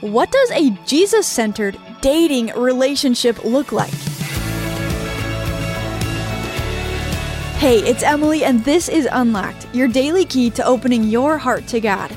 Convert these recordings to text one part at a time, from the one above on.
What does a Jesus centered dating relationship look like? Hey, it's Emily, and this is Unlocked, your daily key to opening your heart to God.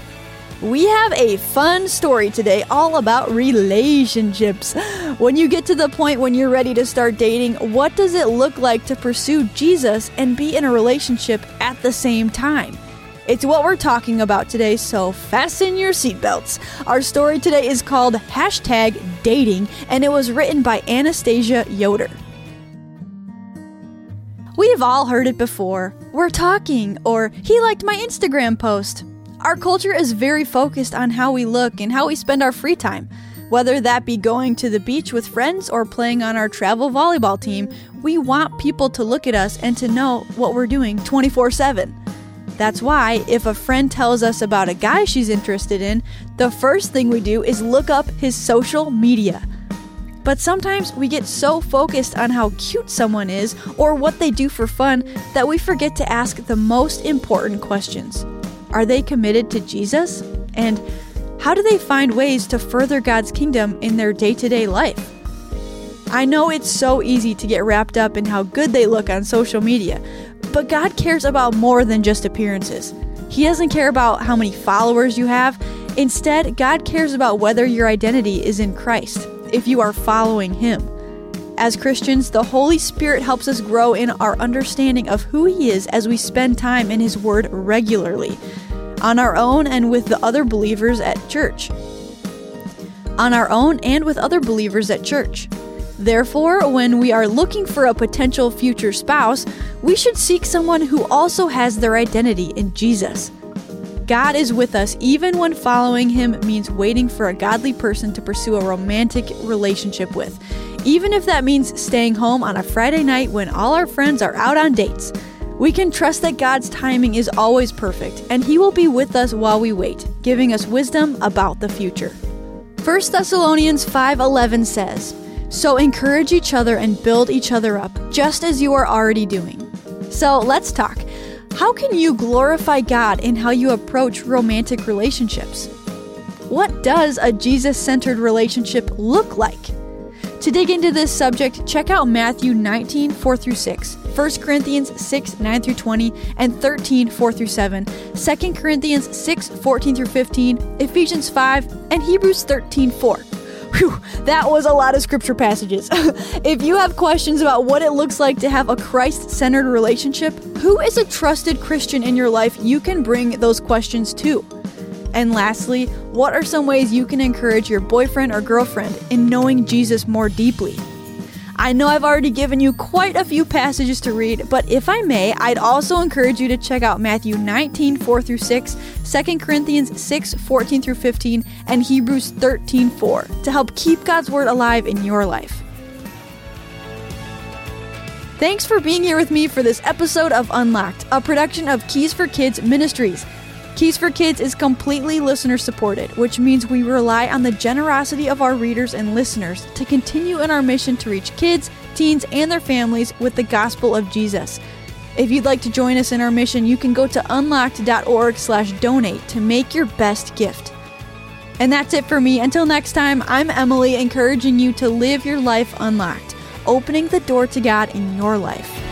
We have a fun story today all about relationships. When you get to the point when you're ready to start dating, what does it look like to pursue Jesus and be in a relationship at the same time? It's what we're talking about today, so fasten your seatbelts. Our story today is called hashtag dating, and it was written by Anastasia Yoder. We've all heard it before. We're talking, or he liked my Instagram post. Our culture is very focused on how we look and how we spend our free time. Whether that be going to the beach with friends or playing on our travel volleyball team, we want people to look at us and to know what we're doing 24 7. That's why, if a friend tells us about a guy she's interested in, the first thing we do is look up his social media. But sometimes we get so focused on how cute someone is or what they do for fun that we forget to ask the most important questions Are they committed to Jesus? And how do they find ways to further God's kingdom in their day to day life? I know it's so easy to get wrapped up in how good they look on social media, but God cares about more than just appearances. He doesn't care about how many followers you have. Instead, God cares about whether your identity is in Christ, if you are following Him. As Christians, the Holy Spirit helps us grow in our understanding of who He is as we spend time in His Word regularly, on our own and with the other believers at church. On our own and with other believers at church. Therefore, when we are looking for a potential future spouse, we should seek someone who also has their identity in Jesus. God is with us even when following Him means waiting for a godly person to pursue a romantic relationship with, even if that means staying home on a Friday night when all our friends are out on dates. We can trust that God's timing is always perfect, and He will be with us while we wait, giving us wisdom about the future. 1 Thessalonians 5:11 says, so encourage each other and build each other up, just as you are already doing. So let's talk. How can you glorify God in how you approach romantic relationships? What does a Jesus centered relationship look like? To dig into this subject, check out Matthew 19, 4 through 6, 1 Corinthians 6, 9 through 20, and 13, 4 through 7, 2 Corinthians 6, 14 through 15, Ephesians 5, and Hebrews 13, 4. Whew, that was a lot of scripture passages. if you have questions about what it looks like to have a Christ centered relationship, who is a trusted Christian in your life you can bring those questions to? And lastly, what are some ways you can encourage your boyfriend or girlfriend in knowing Jesus more deeply? I know I've already given you quite a few passages to read, but if I may, I'd also encourage you to check out Matthew 19, 4 through 6, 2 Corinthians 6, 14 through 15, and Hebrews 13, 4 to help keep God's Word alive in your life. Thanks for being here with me for this episode of Unlocked, a production of Keys for Kids Ministries. Keys for Kids is completely listener supported, which means we rely on the generosity of our readers and listeners to continue in our mission to reach kids, teens, and their families with the gospel of Jesus. If you'd like to join us in our mission, you can go to unlocked.org/donate to make your best gift. And that's it for me. Until next time, I'm Emily encouraging you to live your life unlocked, opening the door to God in your life.